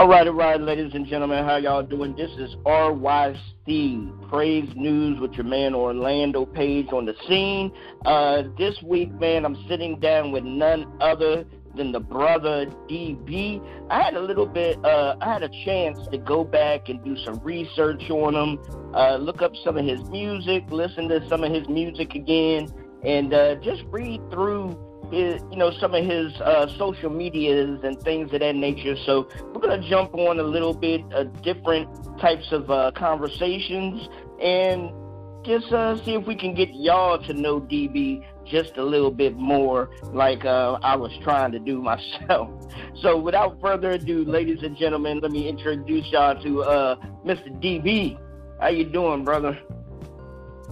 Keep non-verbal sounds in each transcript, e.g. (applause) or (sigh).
All right, all right, ladies and gentlemen, how y'all doing? This is R.Y. Steve, Praise News with your man Orlando Page on the scene. Uh, this week, man, I'm sitting down with none other than the brother DB. I had a little bit, uh, I had a chance to go back and do some research on him, uh, look up some of his music, listen to some of his music again, and uh, just read through his, you know, some of his uh, social medias and things of that nature. So we're gonna jump on a little bit of different types of uh, conversations and just uh, see if we can get y'all to know DB just a little bit more, like uh, I was trying to do (laughs) myself. So without further ado, ladies and gentlemen, let me introduce y'all to uh, Mr. DB. How you doing, brother?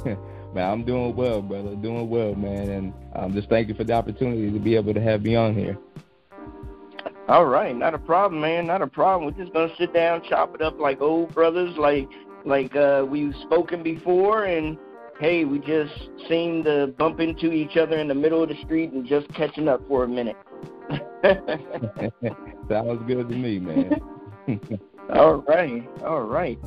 (laughs) Man, I'm doing well, brother. Doing well, man. And um, just thank you for the opportunity to be able to have me on here. All right, not a problem, man. Not a problem. We're just gonna sit down, chop it up like old brothers, like like uh, we've spoken before, and hey, we just seem to bump into each other in the middle of the street and just catching up for a minute. (laughs) (laughs) Sounds good to me, man. (laughs) all right, all right.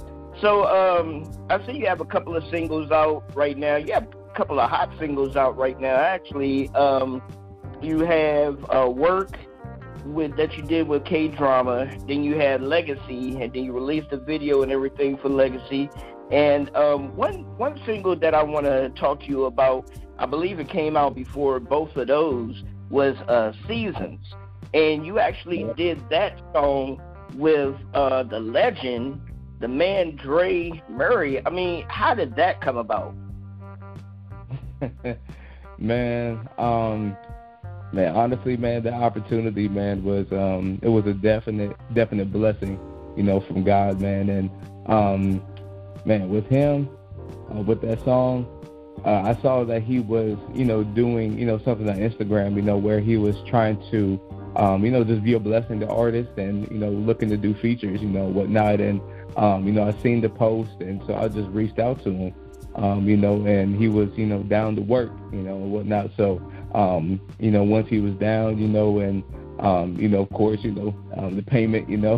So um, I see you have a couple of singles out right now. You have a couple of hot singles out right now. Actually, um, you have uh, work with that you did with K Drama. Then you had Legacy, and then you released a video and everything for Legacy. And um, one one single that I want to talk to you about, I believe it came out before both of those, was uh, Seasons. And you actually did that song with uh, the legend the man Dre Murray. I mean, how did that come about? (laughs) man, um, man, honestly, man, the opportunity, man, was um, it was a definite, definite blessing, you know, from God, man, and um, man, with him, uh, with that song, uh, I saw that he was, you know, doing, you know, something on Instagram, you know, where he was trying to, um, you know, just be a blessing to artists and, you know, looking to do features, you know, whatnot, and um, you know, I seen the post, and so I just reached out to him, um, you know, and he was, you know, down to work, you know, and whatnot. So, um, you know, once he was down, you know, and um, you know, of course, you know, um, the payment, you know,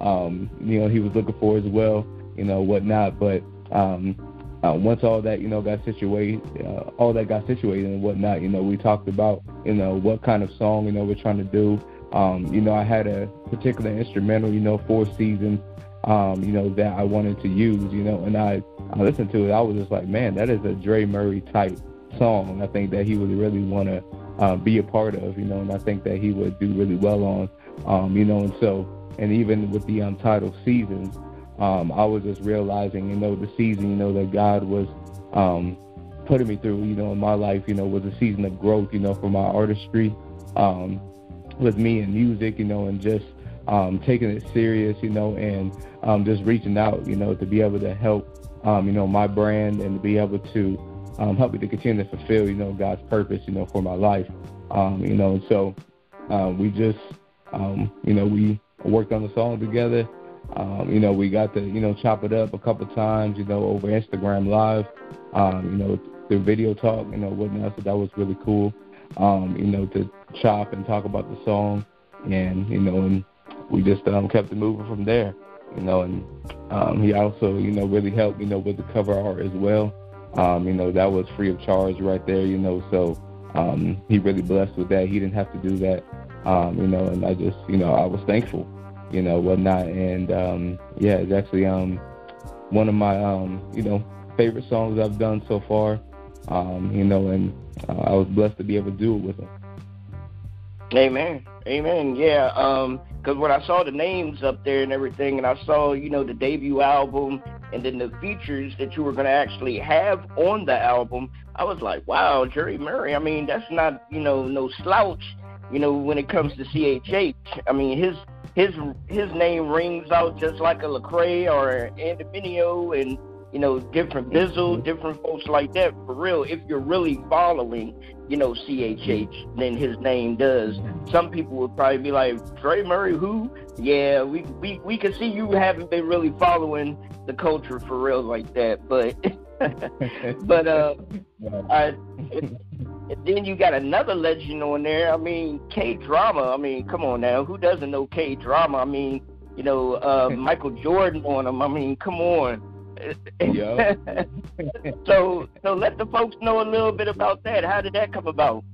um, you know, he was looking for as well, you know, whatnot. But um, uh, once all that, you know, got situated, uh, all that got situated and whatnot, you know, we talked about, you know, what kind of song, you know, we're trying to do. Um, you know, I had a particular instrumental, you know, Four Seasons, um, you know, that I wanted to use, you know, and I, I listened to it. I was just like, man, that is a Dre Murray type song. I think that he would really want to uh, be a part of, you know, and I think that he would do really well on, um, you know, and so, and even with the untitled seasons, um, I was just realizing, you know, the season, you know, that God was um, putting me through, you know, in my life, you know, was a season of growth, you know, for my artistry, um, with me and music, you know, and just um, taking it serious, you know, and um, just reaching out, you know, to be able to help, um, you know, my brand and to be able to um, help me to continue to fulfill, you know, God's purpose, you know, for my life, um, you know, and so uh, we just, um, you know, we worked on the song together. Um, you know, we got to, you know, chop it up a couple times, you know, over Instagram Live, um, you know, through video talk, you know, whatnot. So that was really cool, um, you know, to chop and talk about the song, and you know, and we just um, kept it moving from there, you know. And um, he also, you know, really helped, you know, with the cover art as well. Um, you know, that was free of charge right there, you know. So um, he really blessed with that. He didn't have to do that, um, you know. And I just, you know, I was thankful, you know, whatnot. And um, yeah, it's actually um, one of my, um, you know, favorite songs I've done so far. Um, you know, and uh, I was blessed to be able to do it with him. Amen. Amen. Yeah. Um, because when I saw the names up there and everything, and I saw, you know, the debut album and then the features that you were going to actually have on the album, I was like, wow, Dre Murray. I mean, that's not, you know, no slouch, you know, when it comes to CHH. I mean, his his his name rings out just like a Lecrae or an Andy Mineo and you know, different Bizzle, different folks like that. For real, if you're really following, you know, CHH, then his name does. Some people would probably be like, Dre Murray, who? Yeah, we we we can see you haven't been really following the culture for real like that, but (laughs) but uh, I, then you got another legend on there. I mean, K drama. I mean, come on now, who doesn't know K drama? I mean, you know, uh, (laughs) Michael Jordan on them. I mean, come on. (laughs) So, so let the folks know a little bit about that. How did that come about?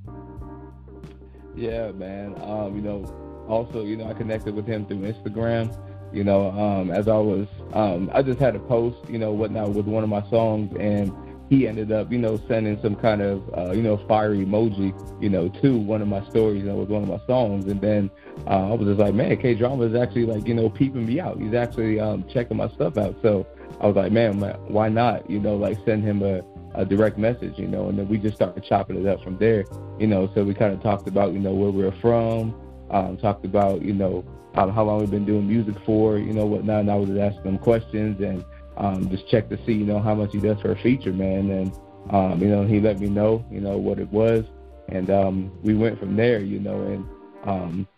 Yeah, man. Um, you know, also, you know, I connected with him through Instagram. You know, um, as I was, um, I just had a post, you know, whatnot with one of my songs, and he ended up, you know, sending some kind of, uh, you know, fiery emoji, you know, to one of my stories, know, with one of my songs. And then uh, I was just like, man, K Drama is actually like, you know, peeping me out. He's actually um, checking my stuff out. So I was like, man, why not, you know, like send him a, a direct message, you know, and then we just started chopping it up from there, you know. So we kind of talked about, you know, where we we're from, um, talked about, you know, um, how long we've been doing music for, you know, whatnot. And I was asking him questions and um, just check to see, you know, how much he does for a feature, man. And, um, you know, he let me know, you know, what it was. And um, we went from there, you know, and, um,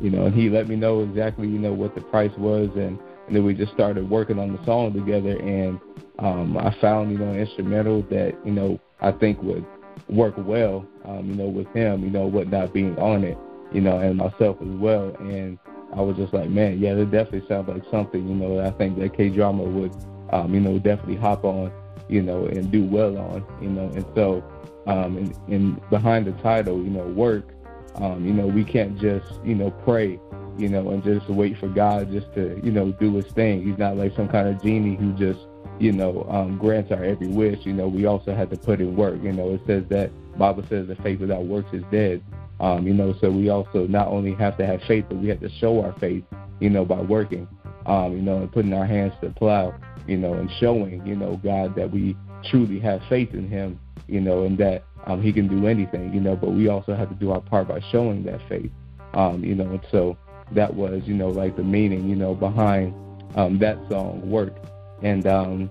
you know, and he let me know exactly, you know, what the price was. And, and then we just started working on the song together. And um, I found, you know, an instrumental that, you know, I think would work well, um, you know, with him, you know, whatnot being on it, you know, and myself as well. And I was just like, man, yeah, that definitely sounds like something, you know, I think that K drama would um, you know, definitely hop on, you know, and do well on, you know. And so, um, and, and behind the title, you know, work, um, you know, we can't just, you know, pray, you know, and just wait for God just to, you know, do his thing. He's not like some kind of genie who just, you know, um, grants our every wish. You know, we also have to put in work. You know, it says that Bible says that faith without works is dead. Um, you know, so we also not only have to have faith, but we have to show our faith, you know, by working, um, you know, and putting our hands to the plow you know, and showing, you know, God that we truly have faith in him, you know, and that um, he can do anything, you know, but we also have to do our part by showing that faith, um, you know, and so that was, you know, like the meaning, you know, behind um, that song, Work. And, um,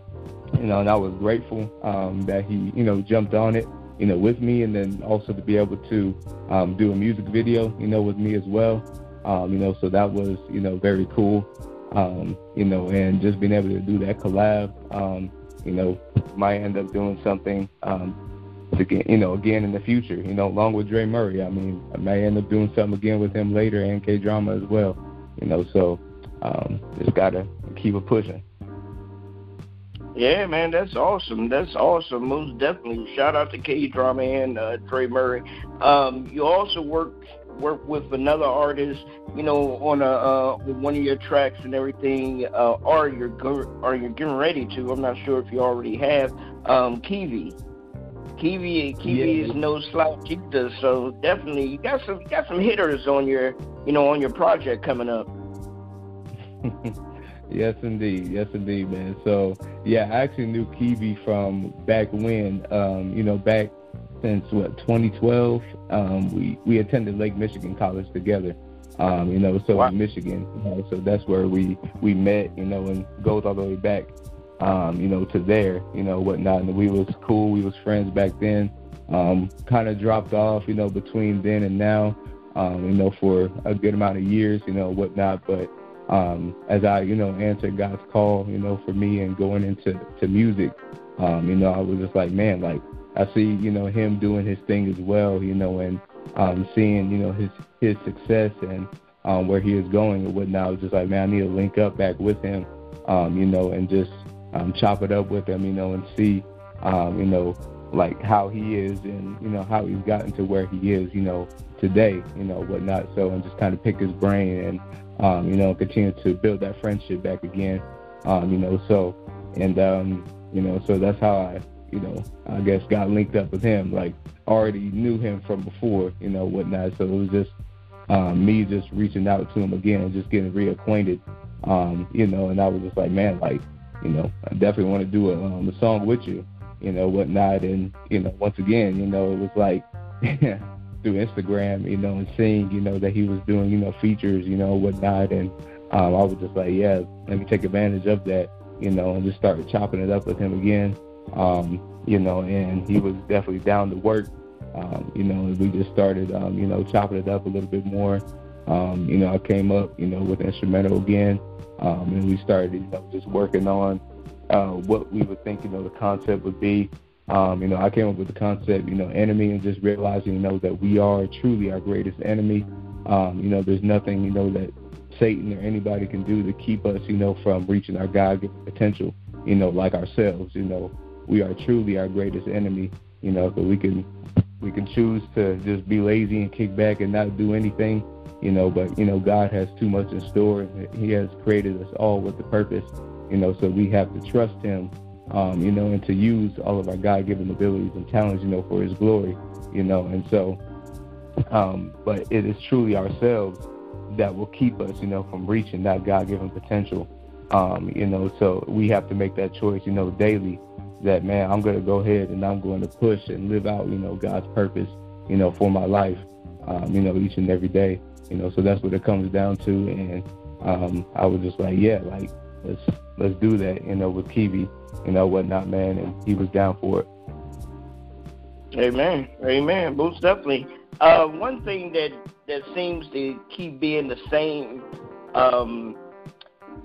you know, and I was grateful um, that he, you know, jumped on it, you know, with me, and then also to be able to um, do a music video, you know, with me as well. Um, you know, so that was, you know, very cool um, you know, and just being able to do that collab, um, you know, might end up doing something, um, to you know, again in the future, you know, along with Dre Murray. I mean, I may end up doing something again with him later and K Drama as well, you know, so um, just gotta keep it pushing. Yeah, man, that's awesome. That's awesome. Most definitely. Shout out to K Drama and uh, Dre Murray. Um, you also work work with another artist, you know, on a uh, one of your tracks and everything, uh, or you're go- you're getting ready to. I'm not sure if you already have. Um, Kiwi, Kiwi, Kiwi yeah. is no slouch either. So definitely, you got some you got some hitters on your you know on your project coming up. (laughs) yes, indeed. Yes, indeed, man. So yeah, I actually knew Kiwi from back when, um, you know, back since what 2012. Um, we we attended Lake Michigan College together. Um, you know, so wow. in Michigan, you know, so that's where we we met. You know, and goes all the way back. Um, you know, to there, you know, whatnot. And we was cool. We was friends back then. Um, kind of dropped off, you know, between then and now. Um, you know, for a good amount of years, you know, whatnot. But um, as I, you know, answered God's call, you know, for me and going into to music, um, you know, I was just like, man, like I see, you know, him doing his thing as well, you know, and um, seeing, you know, his his success and um, where he is going and whatnot. I was just like, man, I need to link up back with him, um, you know, and just um, chop it up with him, you know, and see, um, you know, like how he is and you know how he's gotten to where he is, you know, today, you know, whatnot. So and just kind of pick his brain and um, you know continue to build that friendship back again, um, you know. So and um, you know, so that's how I you know, I guess got linked up with him. Like already knew him from before, you know, whatnot. So it was just um, me just reaching out to him again and just getting reacquainted. Um, you know, and I was just like, man, like, you know, I definitely want to do a, um, a song with you, you know, whatnot. And you know, once again, you know, it was like through Instagram, you know, and seeing, you know, that he was doing, you know, features, you know, whatnot, and um, I was just like, yeah, let me take advantage of that, you know, and just started chopping it up with him again um, you know, and he was definitely down to work. Um, you know, and we just started, um, you know, chopping it up a little bit more. Um, you know, I came up, you know, with instrumental again, um, and we started, you know, just working on uh, what we would think, you know, the concept would be. Um, you know, I came up with the concept, you know, enemy, and just realizing, you know, that we are truly our greatest enemy. Um, you know, there's nothing, you know, that Satan or anybody can do to keep us, you know, from reaching our God-given potential, you know, like ourselves. You know, we are truly our greatest enemy. You know, so we can we can choose to just be lazy and kick back and not do anything, you know. But you know, God has too much in store. He has created us all with a purpose, you know. So we have to trust Him, um, you know, and to use all of our God-given abilities and talents, you know, for His glory, you know. And so, um, but it is truly ourselves that will keep us, you know, from reaching that God-given potential. Um, you know, so we have to make that choice, you know, daily. That man, I'm going to go ahead and I'm going to push and live out, you know, God's purpose, you know, for my life, um, you know, each and every day. You know, so that's what it comes down to. And um, I was just like, yeah, like let's let's do that, you know, with Kiwi, you know, whatnot, man, and he was down for it. Amen. Amen. Most definitely. Uh, one thing that that seems to keep being the same, um,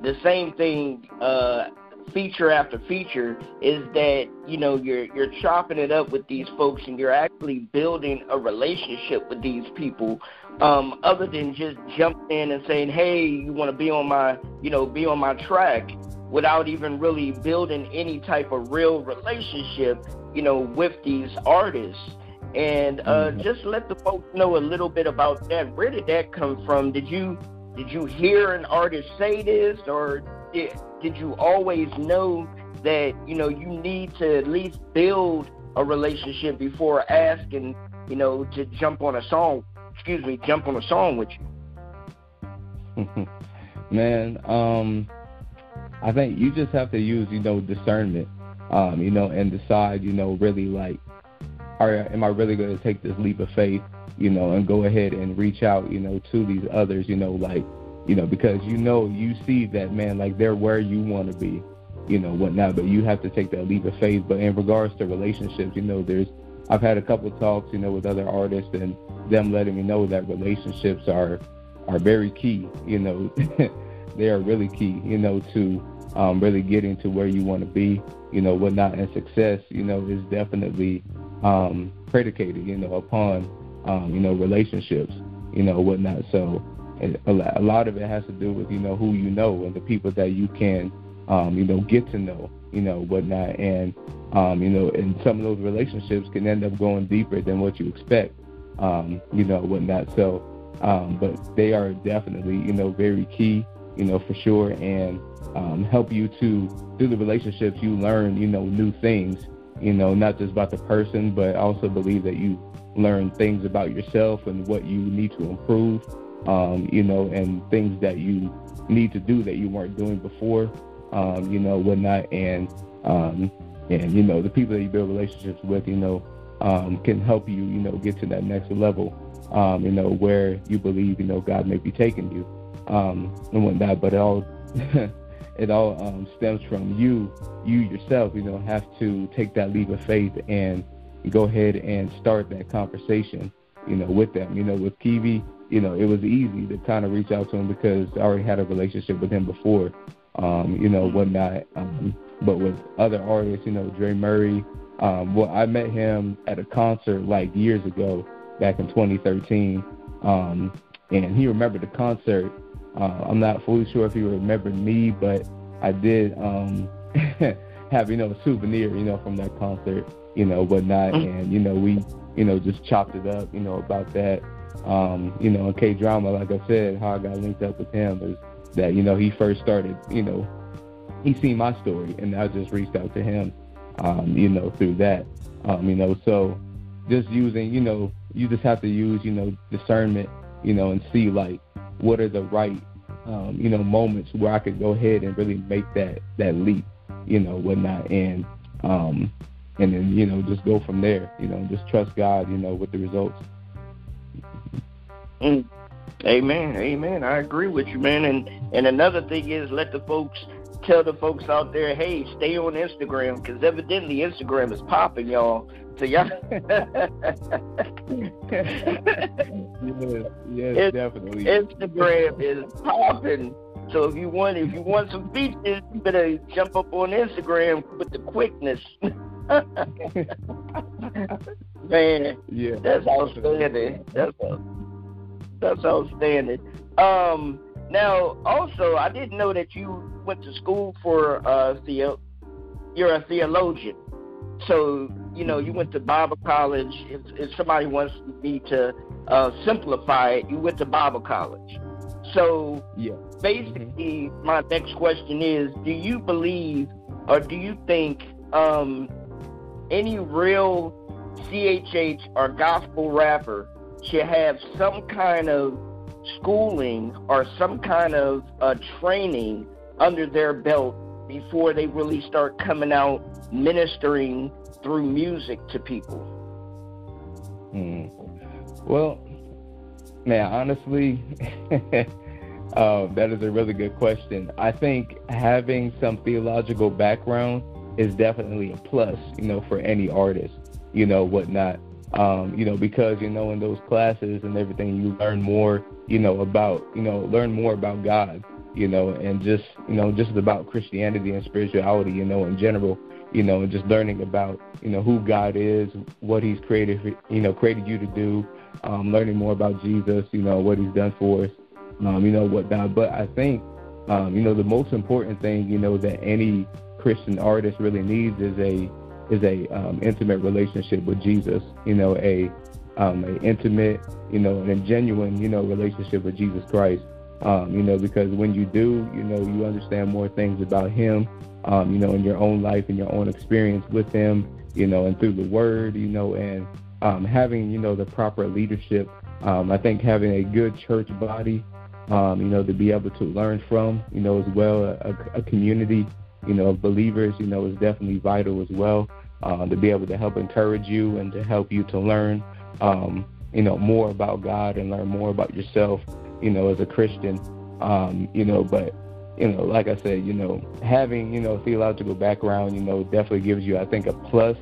the same thing, uh, feature after feature, is that you know you're you're chopping it up with these folks, and you're actually building a relationship with these people, um, other than just jumping in and saying, "Hey, you want to be on my, you know, be on my track." without even really building any type of real relationship, you know, with these artists and uh, mm-hmm. just let the folks know a little bit about that. Where did that come from? Did you did you hear an artist say this, or did did you always know that you know you need to at least build a relationship before asking you know to jump on a song? Excuse me, jump on a song with you. (laughs) Man, um, I think you just have to use you know discernment, um, you know, and decide you know really like are am I really going to take this leap of faith, you know, and go ahead and reach out, you know, to these others, you know, like, you know, because you know you see that man, like they're where you want to be, you know, whatnot, but you have to take that leap of faith. But in regards to relationships, you know, there's I've had a couple talks, you know, with other artists and them letting me know that relationships are are very key, you know, they are really key, you know, to um, really getting to where you want to be, you know, whatnot. And success, you know, is definitely um, predicated, you know, upon, um, you know, relationships, you know, whatnot. So a lot of it has to do with, you know, who you know and the people that you can, um, you know, get to know, you know, whatnot. And, um, you know, and some of those relationships can end up going deeper than what you expect, um, you know, whatnot. So, um, but they are definitely, you know, very key, you know, for sure. And, um, help you to through the relationships you learn you know new things you know not just about the person but also believe that you learn things about yourself and what you need to improve um, you know and things that you need to do that you weren't doing before um, you know whatnot and um, and you know the people that you build relationships with you know um, can help you you know get to that next level um, you know where you believe you know God may be taking you um, and whatnot but it all (laughs) it all um, stems from you, you yourself, you know, have to take that leap of faith and go ahead and start that conversation, you know, with them. You know, with Kiwi, you know, it was easy to kind of reach out to him because I already had a relationship with him before, um, you know, whatnot. Um, but with other artists, you know, Dre Murray, um, well, I met him at a concert like years ago, back in 2013, um, and he remembered the concert uh, I'm not fully sure if he remembered me, but I did um, (laughs) have you know a souvenir, you know, from that concert, you know, whatnot, mm-hmm. and you know we, you know, just chopped it up, you know, about that. Um, you know, in K drama, like I said, how I got linked up with him is that you know he first started, you know, he seen my story, and I just reached out to him, um, you know, through that, um, you know, so just using, you know, you just have to use, you know, discernment, you know, and see like what are the right um, you know moments where I could go ahead and really make that that leap, you know, whatnot, and um, and then you know just go from there, you know, just trust God, you know, with the results. Mm. Amen, amen. I agree with you, man. And and another thing is let the folks tell the folks out there, hey, stay on Instagram because evidently Instagram is popping, y'all. So y'all. (laughs) yeah, yes, definitely. Instagram is popping. So if you want, if you want some features, you better jump up on Instagram with the quickness. (laughs) (laughs) Man, yeah, that's outstanding. That's that's outstanding. Um, now, also, I didn't know that you went to school for uh, theo. You're a theologian, so you know you went to Bible college. If, if somebody wants me to uh, simplify it, you went to Bible college. So yeah. basically, mm-hmm. my next question is: Do you believe, or do you think um, any real CHH or gospel rapper should have some kind of schooling or some kind of uh, training under their belt before they really start coming out ministering through music to people? Mm. Well, man, honestly, (laughs) uh, that is a really good question. I think having some theological background is definitely a plus, you know, for any artist, you know, whatnot. Um, you know, because you know in those classes and everything, you learn more, you know, about, you know, learn more about God, you know, and just, you know, just about Christianity and spirituality, you know, in general, you know, and just learning about, you know, who God is, what He's created, you know, created you to do, um, learning more about Jesus, you know, what He's done for us, um, you know, whatnot. But I think, um, you know, the most important thing, you know, that any Christian artist really needs is a is a um, intimate relationship with Jesus. You know, a um, a intimate, you know, and genuine, you know, relationship with Jesus Christ. Um, you know, because when you do, you know, you understand more things about Him. Um, you know, in your own life and your own experience with Him. You know, and through the Word. You know, and um, having you know the proper leadership. Um, I think having a good church body. Um, you know, to be able to learn from, you know, as well, a, a community you know, of believers, you know, is definitely vital as well. Uh, to be able to help encourage you and to help you to learn, um, you know, more about God and learn more about yourself, you know, as a Christian. Um, you know, but you know, like I said, you know, having you know theological background, you know, definitely gives you, I think, a plus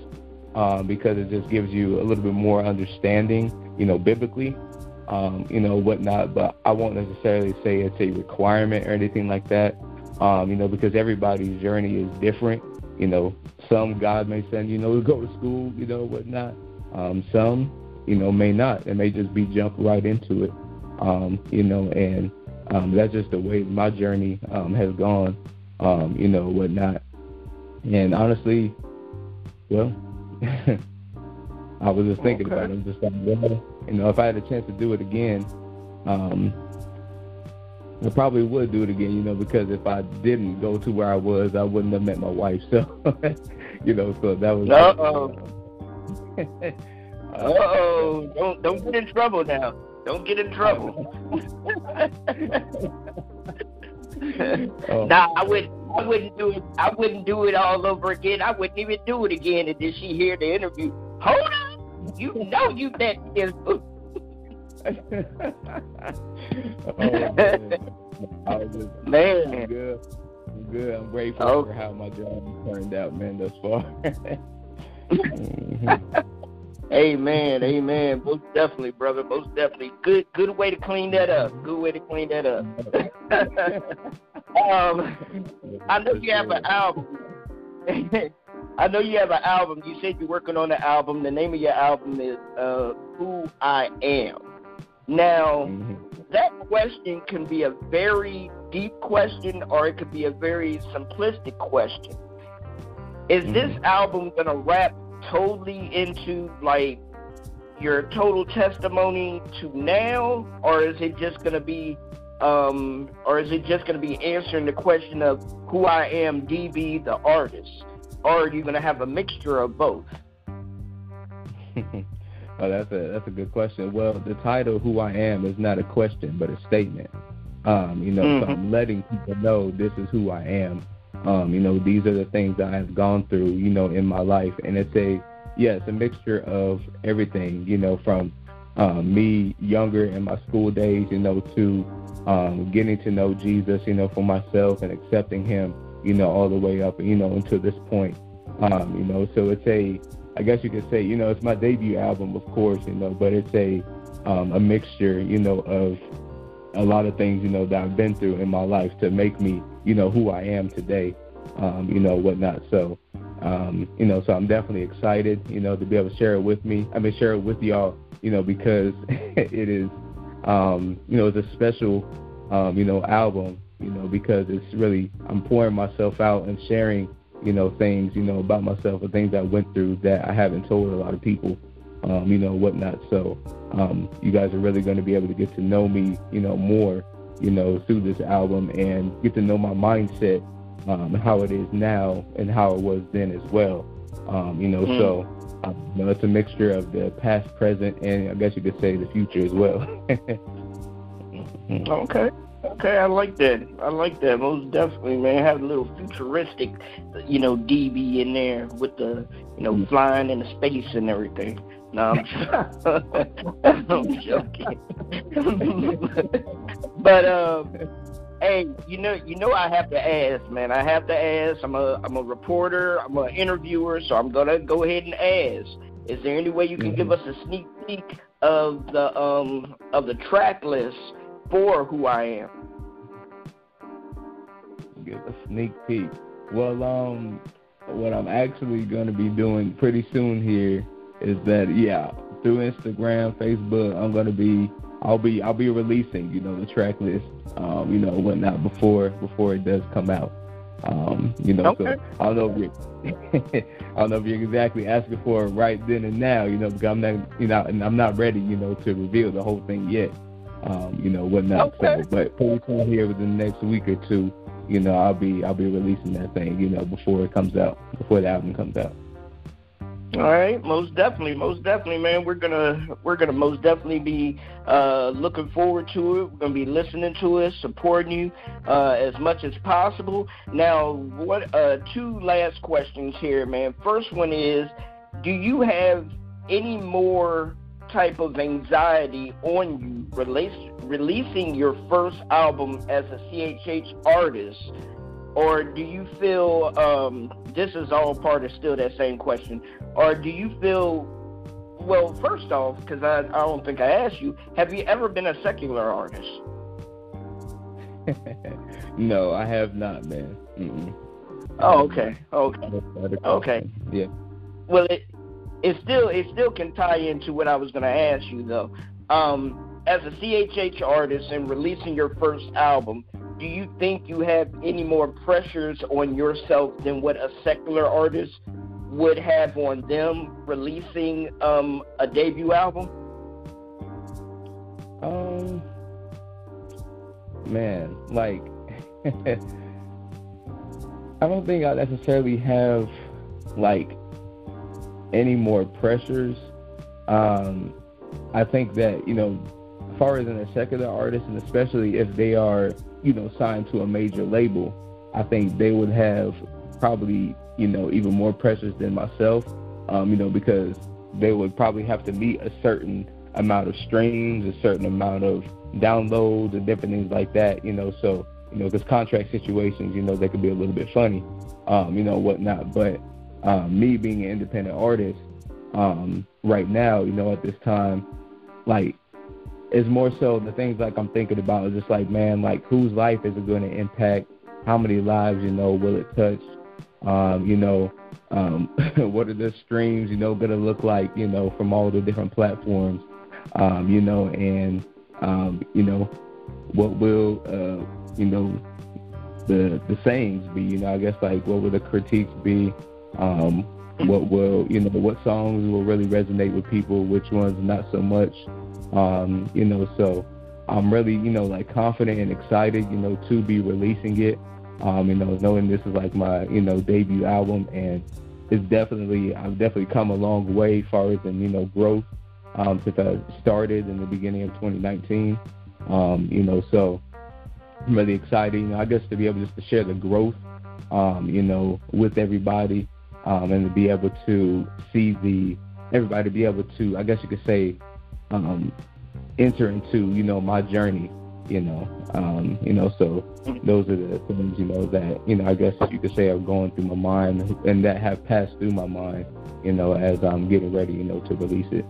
um, because it just gives you a little bit more understanding, you know, biblically, um, you know, whatnot. But I won't necessarily say it's a requirement or anything like that um, you know, because everybody's journey is different. You know, some God may send, you know, to go to school, you know, whatnot. Um, some, you know, may not. It may just be jump right into it. Um, you know, and um, that's just the way my journey um, has gone, um, you know, whatnot. And honestly, well, (laughs) I was just thinking okay. about it. I'm just like, well, you know, if I had a chance to do it again, um, I probably would do it again, you know, because if I didn't go to where I was, I wouldn't have met my wife. So, (laughs) you know, so that was. Uh (laughs) oh. uh oh! Don't don't get in trouble now. Don't get in trouble. (laughs) oh. Nah, I would I wouldn't do it. I wouldn't do it all over again. I wouldn't even do it again. And then she hear the interview. Hold on, you know you that is. I was just, man. I'm good. I'm good. I'm grateful oh. for how my job turned out, man, thus far. mm-hmm. Amen, amen. Most definitely, brother. Most definitely. Good, good way to clean that up. Good way to clean that up. um, I know you have an album. I know you have an album. You said you're working on an album. The name of your album is uh, "Who I Am." Now, mm-hmm. that question can be a very deep question or it could be a very simplistic question. Is mm-hmm. this album going to wrap totally into like your total testimony to now or is it just going to be um, or is it just going to be answering the question of who I am, DB, the artist? Or are you going to have a mixture of both? (laughs) Oh, that's a that's a good question. Well, the title "Who I Am" is not a question, but a statement. Um, you know, mm-hmm. so I'm letting people know this is who I am. Um, you know, these are the things that I've gone through, you know, in my life, and it's a yeah, it's a mixture of everything. You know, from um, me younger in my school days, you know, to um, getting to know Jesus, you know, for myself and accepting Him, you know, all the way up, you know, until this point. Um, you know, so it's a I guess you could say, you know, it's my debut album, of course, you know, but it's a um, a mixture, you know, of a lot of things, you know, that I've been through in my life to make me, you know, who I am today, um, you know, whatnot. So, um, you know, so I'm definitely excited, you know, to be able to share it with me. I mean, share it with y'all, you know, because it is, um, you know, it's a special um, you know, album, you know, because it's really I'm pouring myself out and sharing, you know, things, you know, about myself and things I went through that I haven't told a lot of people, um, you know, whatnot. So um, you guys are really going to be able to get to know me, you know, more, you know, through this album and get to know my mindset, um, how it is now and how it was then as well. Um, you know, mm. so um, you know, it's a mixture of the past, present, and I guess you could say the future as well. (laughs) okay. Okay, I like that. I like that most definitely, man. Have a little futuristic, you know, DB in there with the, you know, flying in the space and everything. No, I'm, (laughs) I'm joking. (laughs) but um, hey, you know, you know, I have to ask, man. I have to ask. I'm a, I'm a reporter. I'm an interviewer, so I'm gonna go ahead and ask. Is there any way you can mm-hmm. give us a sneak peek of the um of the track list for who I am? Give a sneak peek. Well, um, what I'm actually going to be doing pretty soon here is that yeah, through Instagram, Facebook, I'm going to be I'll be I'll be releasing you know the track list um, you know whatnot before before it does come out. Um, you know, okay. so I don't know if you're (laughs) I don't know if you're exactly asking for it right then and now, you know, because I'm not you know and I'm not ready, you know, to reveal the whole thing yet. Um, you know, whatnot. Okay. So but soon here within the next week or two, you know, I'll be I'll be releasing that thing, you know, before it comes out, before the album comes out. All right, most definitely, most definitely, man. We're gonna we're gonna most definitely be uh, looking forward to it. We're gonna be listening to it, supporting you uh, as much as possible. Now, what uh, two last questions here, man. First one is, do you have any more type of anxiety on you release, releasing your first album as a CHH artist? or do you feel um, this is all part of still that same question, or do you feel well? First off, because I, I don't think I asked you, have you ever been a secular artist? (laughs) no, I have not, man. Mm-mm. Oh, okay, okay, okay. Yeah. Well, it it still it still can tie into what I was going to ask you though. Um, as a CHH artist and releasing your first album, do you think you have any more pressures on yourself than what a secular artist would have on them releasing um, a debut album? Um, man, like, (laughs) I don't think I necessarily have like any more pressures. Um, I think that you know, far as in a secular artist, and especially if they are you know, signed to a major label, I think they would have probably, you know, even more pressures than myself, um, you know, because they would probably have to meet a certain amount of streams, a certain amount of downloads, and different things like that, you know. So, you know, because contract situations, you know, they could be a little bit funny, um, you know, whatnot. But um, me being an independent artist, um, right now, you know, at this time, like it's more so the things like I'm thinking about is just like, man, like whose life is it going to impact? How many lives, you know, will it touch? Um, you know, um, (laughs) what are the streams, you know, going to look like, you know, from all the different platforms, um, you know, and, um, you know, what will, uh, you know, the the sayings be, you know, I guess like what will the critiques be? Um, what will, you know, what songs will really resonate with people, which ones not so much. Um, you know, so I'm really, you know, like confident and excited, you know, to be releasing it. Um, you know, knowing this is like my, you know, debut album and it's definitely I've definitely come a long way as far as in, you know, growth um, since I started in the beginning of 2019. Um, you know, so I'm really excited, you know, I guess to be able just to share the growth, um, you know, with everybody, um, and to be able to see the everybody be able to, I guess you could say, um, enter into you know my journey you know um, you know so those are the things you know that you know I guess you could say are going through my mind and that have passed through my mind you know as I'm getting ready you know to release it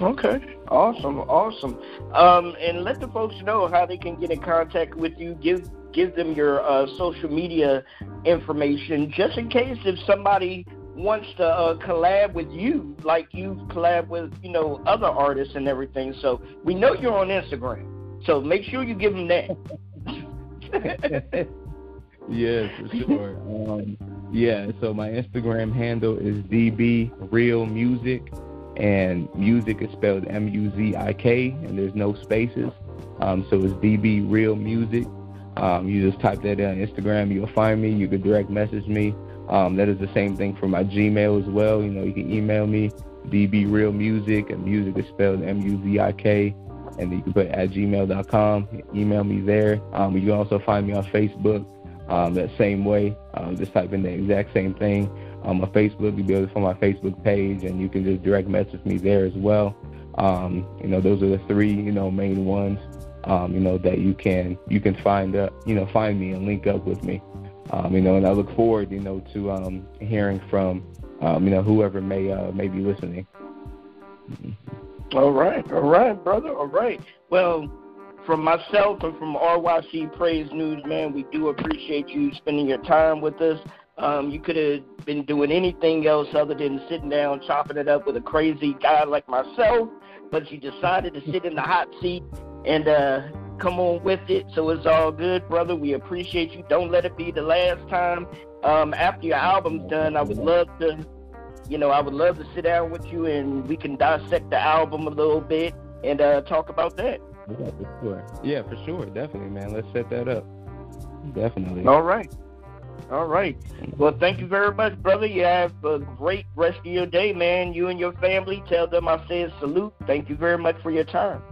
okay awesome awesome um, and let the folks know how they can get in contact with you give give them your uh, social media information just in case if somebody wants to uh, collab with you, like you collab with you know other artists and everything. So we know you're on Instagram. So make sure you give them that. (laughs) yes, for sure. (laughs) Um, yeah, so my Instagram handle is DB Real Music, and music is spelled M U Z I K, and there's no spaces. Um, so it's DB Real Music. Um, you just type that in on Instagram, you'll find me. You can direct message me. Um, that is the same thing for my Gmail as well. You know, you can email me, DB Real Music, and music is spelled M U Z I K, and you can put at gmail.com. Email me there. Um, you can also find me on Facebook um, that same way. Um, just type in the exact same thing. On my Facebook, you'll be able to find my Facebook page, and you can just direct message me there as well. Um, you know, those are the three, you know, main ones, um, you know, that you can you can find up, you know, find me and link up with me. Um, you know, and I look forward, you know, to um, hearing from, um, you know, whoever may uh, may be listening. All right, all right, brother, all right. Well, from myself and from RYC Praise News, man, we do appreciate you spending your time with us. Um, you could have been doing anything else other than sitting down, chopping it up with a crazy guy like myself, but you decided to sit in the hot seat and uh, come on with it. So it's all good, brother. We appreciate you. Don't let it be the last time. Um, after your album's done, I would love to, you know, I would love to sit down with you and we can dissect the album a little bit and uh, talk about that. Yeah, for sure. Yeah, for sure. Definitely, man. Let's set that up. Definitely. All right. All right. Well, thank you very much, brother. You have a great rest of your day, man. You and your family. Tell them I said salute. Thank you very much for your time.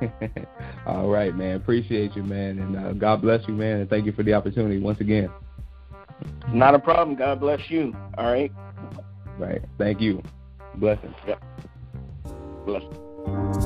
(laughs) All right, man. Appreciate you, man. And uh, God bless you, man. And thank you for the opportunity once again. Not a problem. God bless you. All right. Right. Thank you. Blessings. Yep. Blessings.